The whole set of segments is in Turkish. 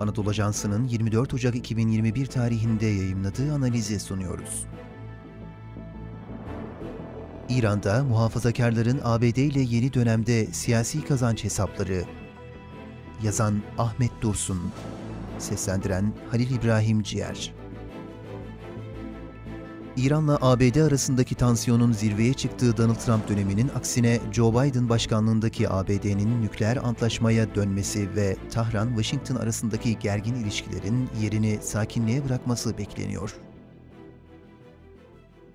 Anadolu Ajansı'nın 24 Ocak 2021 tarihinde yayımladığı analizi sunuyoruz. İran'da muhafazakarların ABD ile yeni dönemde siyasi kazanç hesapları. Yazan Ahmet Dursun, seslendiren Halil İbrahim Ciğer. İran'la ABD arasındaki tansiyonun zirveye çıktığı Donald Trump döneminin aksine Joe Biden başkanlığındaki ABD'nin nükleer antlaşmaya dönmesi ve Tahran-Washington arasındaki gergin ilişkilerin yerini sakinliğe bırakması bekleniyor.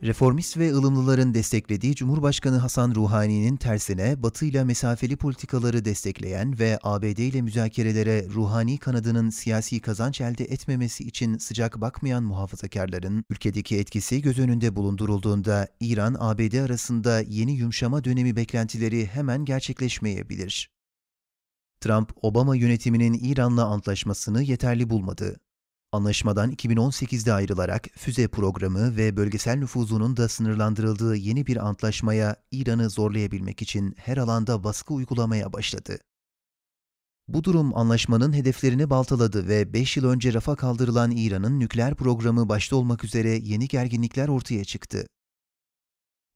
Reformist ve ılımlıların desteklediği Cumhurbaşkanı Hasan Ruhani'nin tersine Batı ile mesafeli politikaları destekleyen ve ABD ile müzakerelere Ruhani kanadının siyasi kazanç elde etmemesi için sıcak bakmayan muhafazakarların ülkedeki etkisi göz önünde bulundurulduğunda İran-ABD arasında yeni yumuşama dönemi beklentileri hemen gerçekleşmeyebilir. Trump, Obama yönetiminin İran'la antlaşmasını yeterli bulmadı. Anlaşmadan 2018'de ayrılarak füze programı ve bölgesel nüfuzunun da sınırlandırıldığı yeni bir antlaşmaya İran'ı zorlayabilmek için her alanda baskı uygulamaya başladı. Bu durum anlaşmanın hedeflerini baltaladı ve 5 yıl önce rafa kaldırılan İran'ın nükleer programı başta olmak üzere yeni gerginlikler ortaya çıktı.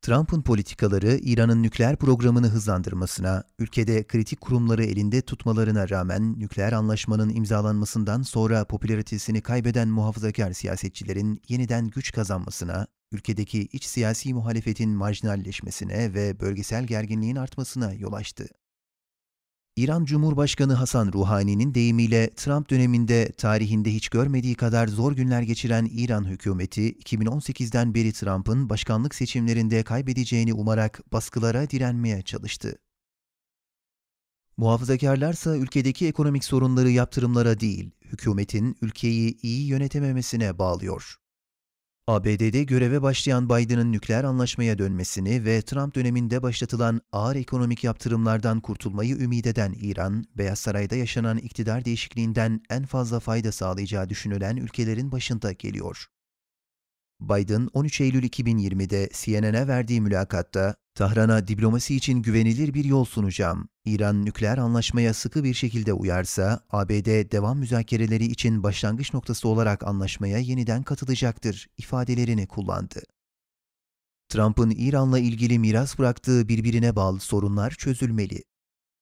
Trump'ın politikaları İran'ın nükleer programını hızlandırmasına, ülkede kritik kurumları elinde tutmalarına rağmen nükleer anlaşmanın imzalanmasından sonra popülaritesini kaybeden muhafazakar siyasetçilerin yeniden güç kazanmasına, ülkedeki iç siyasi muhalefetin marjinalleşmesine ve bölgesel gerginliğin artmasına yol açtı. İran Cumhurbaşkanı Hasan Ruhani'nin deyimiyle Trump döneminde tarihinde hiç görmediği kadar zor günler geçiren İran hükümeti 2018'den beri Trump'ın başkanlık seçimlerinde kaybedeceğini umarak baskılara direnmeye çalıştı. Muhafazakarlarsa ülkedeki ekonomik sorunları yaptırımlara değil, hükümetin ülkeyi iyi yönetememesine bağlıyor. ABD'de göreve başlayan Biden'ın nükleer anlaşmaya dönmesini ve Trump döneminde başlatılan ağır ekonomik yaptırımlardan kurtulmayı ümit eden İran, Beyaz Saray'da yaşanan iktidar değişikliğinden en fazla fayda sağlayacağı düşünülen ülkelerin başında geliyor. Biden 13 Eylül 2020'de CNN'e verdiği mülakatta Tahran'a diplomasi için güvenilir bir yol sunacağım. İran nükleer anlaşmaya sıkı bir şekilde uyarsa ABD devam müzakereleri için başlangıç noktası olarak anlaşmaya yeniden katılacaktır ifadelerini kullandı. Trump'ın İran'la ilgili miras bıraktığı birbirine bağlı sorunlar çözülmeli.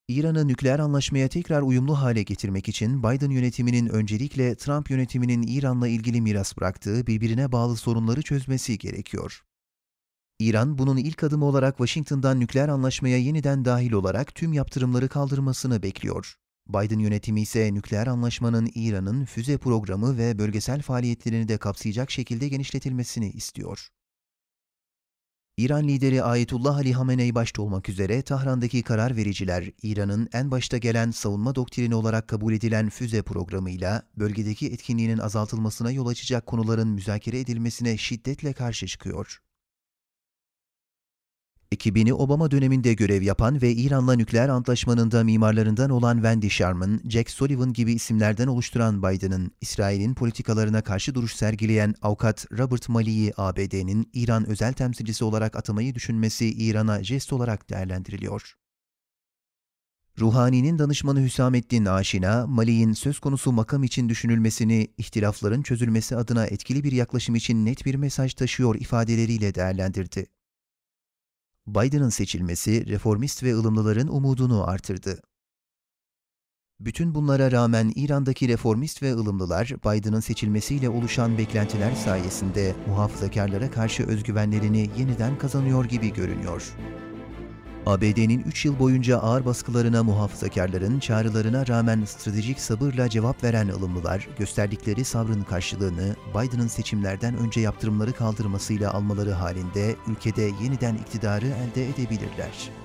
İran'ı nükleer anlaşmaya tekrar uyumlu hale getirmek için Biden yönetiminin öncelikle Trump yönetiminin İran'la ilgili miras bıraktığı birbirine bağlı sorunları çözmesi gerekiyor. İran bunun ilk adımı olarak Washington'dan nükleer anlaşmaya yeniden dahil olarak tüm yaptırımları kaldırmasını bekliyor. Biden yönetimi ise nükleer anlaşmanın İran'ın füze programı ve bölgesel faaliyetlerini de kapsayacak şekilde genişletilmesini istiyor. İran lideri Ayetullah Ali Hamenei başta olmak üzere Tahran'daki karar vericiler, İran'ın en başta gelen savunma doktrini olarak kabul edilen füze programıyla bölgedeki etkinliğinin azaltılmasına yol açacak konuların müzakere edilmesine şiddetle karşı çıkıyor. Ekibini Obama döneminde görev yapan ve İran'la nükleer antlaşmanın da mimarlarından olan Wendy Sharman, Jack Sullivan gibi isimlerden oluşturan Biden'ın, İsrail'in politikalarına karşı duruş sergileyen avukat Robert Malley'i ABD'nin İran özel temsilcisi olarak atamayı düşünmesi İran'a jest olarak değerlendiriliyor. Ruhani'nin danışmanı Hüsamettin Aşina, Mali'nin söz konusu makam için düşünülmesini, ihtilafların çözülmesi adına etkili bir yaklaşım için net bir mesaj taşıyor ifadeleriyle değerlendirdi. Biden'ın seçilmesi reformist ve ılımlıların umudunu artırdı. Bütün bunlara rağmen İran'daki reformist ve ılımlılar Biden'ın seçilmesiyle oluşan beklentiler sayesinde muhafazakarlara karşı özgüvenlerini yeniden kazanıyor gibi görünüyor. ABD'nin 3 yıl boyunca ağır baskılarına muhafazakarların çağrılarına rağmen stratejik sabırla cevap veren ılımlılar, gösterdikleri sabrın karşılığını Biden'ın seçimlerden önce yaptırımları kaldırmasıyla almaları halinde ülkede yeniden iktidarı elde edebilirler.